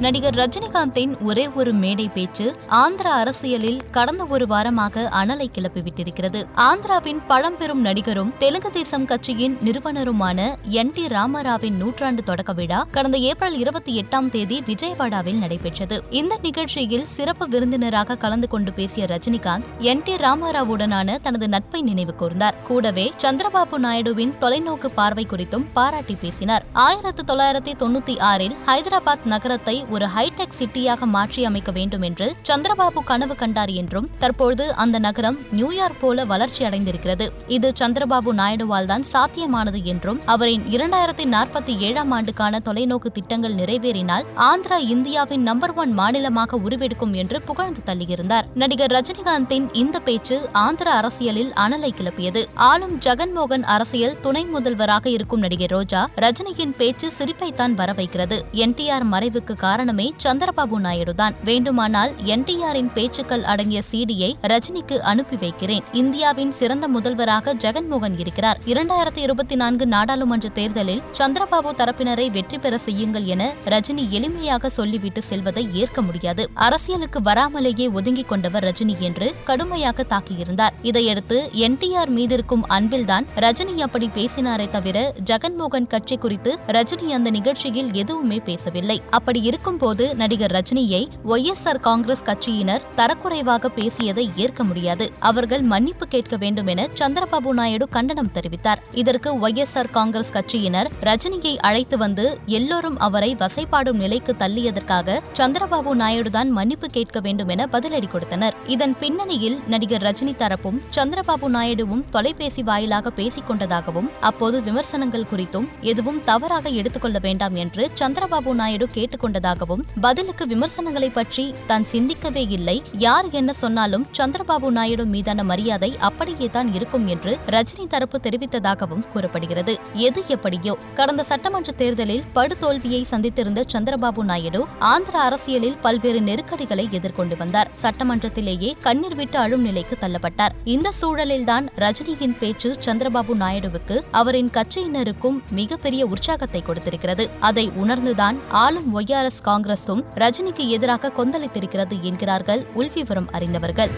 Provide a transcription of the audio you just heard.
நடிகர் ரஜினிகாந்தின் ஒரே ஒரு மேடை பேச்சு ஆந்திர அரசியலில் கடந்த ஒரு வாரமாக அனலை கிளப்பிவிட்டிருக்கிறது. ஆந்திராவின் பழம்பெரும் நடிகரும் தெலுங்கு தேசம் கட்சியின் நிறுவனருமான என் டி ராமராவின் நூற்றாண்டு தொடக்க விழா கடந்த ஏப்ரல் இருபத்தி எட்டாம் தேதி விஜயவாடாவில் நடைபெற்றது. இந்த நிகழ்ச்சியில் சிறப்பு விருந்தினராக கலந்து கொண்டு பேசிய ரஜினிகாந்த் என் டி ராமராவுடனான தனது நட்பை நினைவு கூர்ந்தார். கூடவே சந்திரபாபு நாயுடுவின் தொலைநோக்கு பார்வை குறித்தும் பாராட்டி பேசினார். ஆயிரத்து தொள்ளாயிரத்தி தொண்ணூத்தி ஆறில் ஹைதராபாத் நகரத்தை ஒரு ஹைடெக் சிட்டியாக மாற்றி அமைக்க வேண்டும் என்று சந்திரபாபு கனவு கண்டார் என்றும் தற்பொழுது அந்த நகரம் நியூயார்க் போல வளர்ச்சி அடைந்திருக்கிறது. இது சந்திரபாபு நாயுடுவால் தான் சாத்தியமானது என்றும் அவரின் இரண்டாயிரத்தி நாற்பத்தி ஏழாம் ஆண்டுக்கான தொலைநோக்கு திட்டங்கள் நிறைவேறினால் ஆந்திரா இந்தியாவின் நம்பர் ஒன் மாநிலமாக உருவெடுக்கும் என்று புகழ்ந்து தள்ளியிருந்தார். நடிகர் ரஜினிகாந்தின் இந்த பேச்சு ஆந்திர அரசியலில் அனலை கிளப்பியது. ஆளும் ஜெகன்மோகன் அரசியல் துணை முதல்வராக இருக்கும் நடிகர் ரோஜா ரஜினியின் பேச்சு சிரிப்பைத்தான் வர வைக்கிறது என்டிஆர் மறைவுக்கு காரணம் சந்திரபாபு நாயுடு தான். வேண்டுமானால் என்டிஆரின் பேச்சுக்கள் அடங்கிய சிடியை ரஜினிக்கு அனுப்பி வைக்கிறேன். இந்தியாவின் சிறந்த முதல்வராக ஜெகன்மோகன் இருக்கிறார். இரண்டாயிரத்தி இருபத்தி நான்கு நாடாளுமன்ற தேர்தலில் சந்திரபாபு தரப்பினரை வெற்றி பெற செய்யுங்கள் என ரஜினி எளிமையாக சொல்லிவிட்டு செல்வதை ஏற்க முடியாது. அரசியலுக்கு வராமலேயே ஒதுங்கிக் கொண்டவர் ரஜினி என்று கடுமையாக தாக்கியிருந்தார். இதையடுத்து என்டிஆர் மீதிருக்கும் அன்பில்தான் ரஜினி அப்படி பேசினாரே தவிர ஜெகன்மோகன் கட்சி குறித்து ரஜினி அந்த நிகழ்ச்சியில் எதுவுமே பேசவில்லை. அப்படி இருக்கும் இருக்கும்போது நடிகர் ரஜினியை ஒய்எஸ்ஆர் காங்கிரஸ் கட்சியினர் தரக்குறைவாக பேசியதை ஏற்க முடியாது. அவர்கள் மன்னிப்பு கேட்க வேண்டும் என சந்திரபாபு நாயுடு கண்டனம் தெரிவித்தார். இதற்கு ஒய்எஸ்ஆர் காங்கிரஸ் கட்சியினர் ரஜினியை அழைத்து வந்து எல்லோரும் அவரை வசைப்பாடும் நிலைக்கு தள்ளியதற்காக சந்திரபாபு நாயுடு தான் மன்னிப்பு கேட்க வேண்டும் என பதிலடி கொடுத்தனர். இதன் பின்னணியில் நடிகர் ரஜினி தரப்பும் சந்திரபாபு நாயுடுவும் தொலைபேசி வாயிலாக பேசிக் கொண்டதாகவும் அப்போது விமர்சனங்கள் குறித்தும் எதுவும் தவறாக எடுத்துக்கொள்ள வேண்டாம் என்று சந்திரபாபு நாயுடு இருப்பதாகவும் பதிலுக்கு விமர்சனங்களை பற்றி தான் சிந்திக்கவே இல்லை. யார் என்ன சொன்னாலும் சந்திரபாபு நாயுடு மீதான மரியாதை அப்படியே தான் இருக்கும் என்று ரஜினி தரப்பு தெரிவித்ததாகவும் கூறப்படுகிறது. எது எப்படியோ கடந்த சட்டமன்ற தேர்தலில் படுதோல்வியை சந்தித்திருந்த சந்திரபாபு நாயுடு ஆந்திர அரசியலில் பல்வேறு நெருக்கடிகளை எதிர்கொண்டு வந்தார். சட்டமன்றத்திலேயே கண்ணீர் விட்டு அழும் நிலைக்கு தள்ளப்பட்டார். இந்த சூழலில்தான் ரஜினியின் பேச்சு சந்திரபாபு நாயுடுவுக்கு அவரின் கட்சியினருக்கும் மிகப்பெரிய உற்சாகத்தை கொடுத்திருக்கிறது. அதை உணர்ந்துதான் ஆளும் ஒய்ஆர்எஸ் காங்கிரசும் ரஜினிக்கு எதிராக கொந்தளித்திருக்கிறது என்கிறார்கள் உள்விவரம் அறிந்தவர்கள்.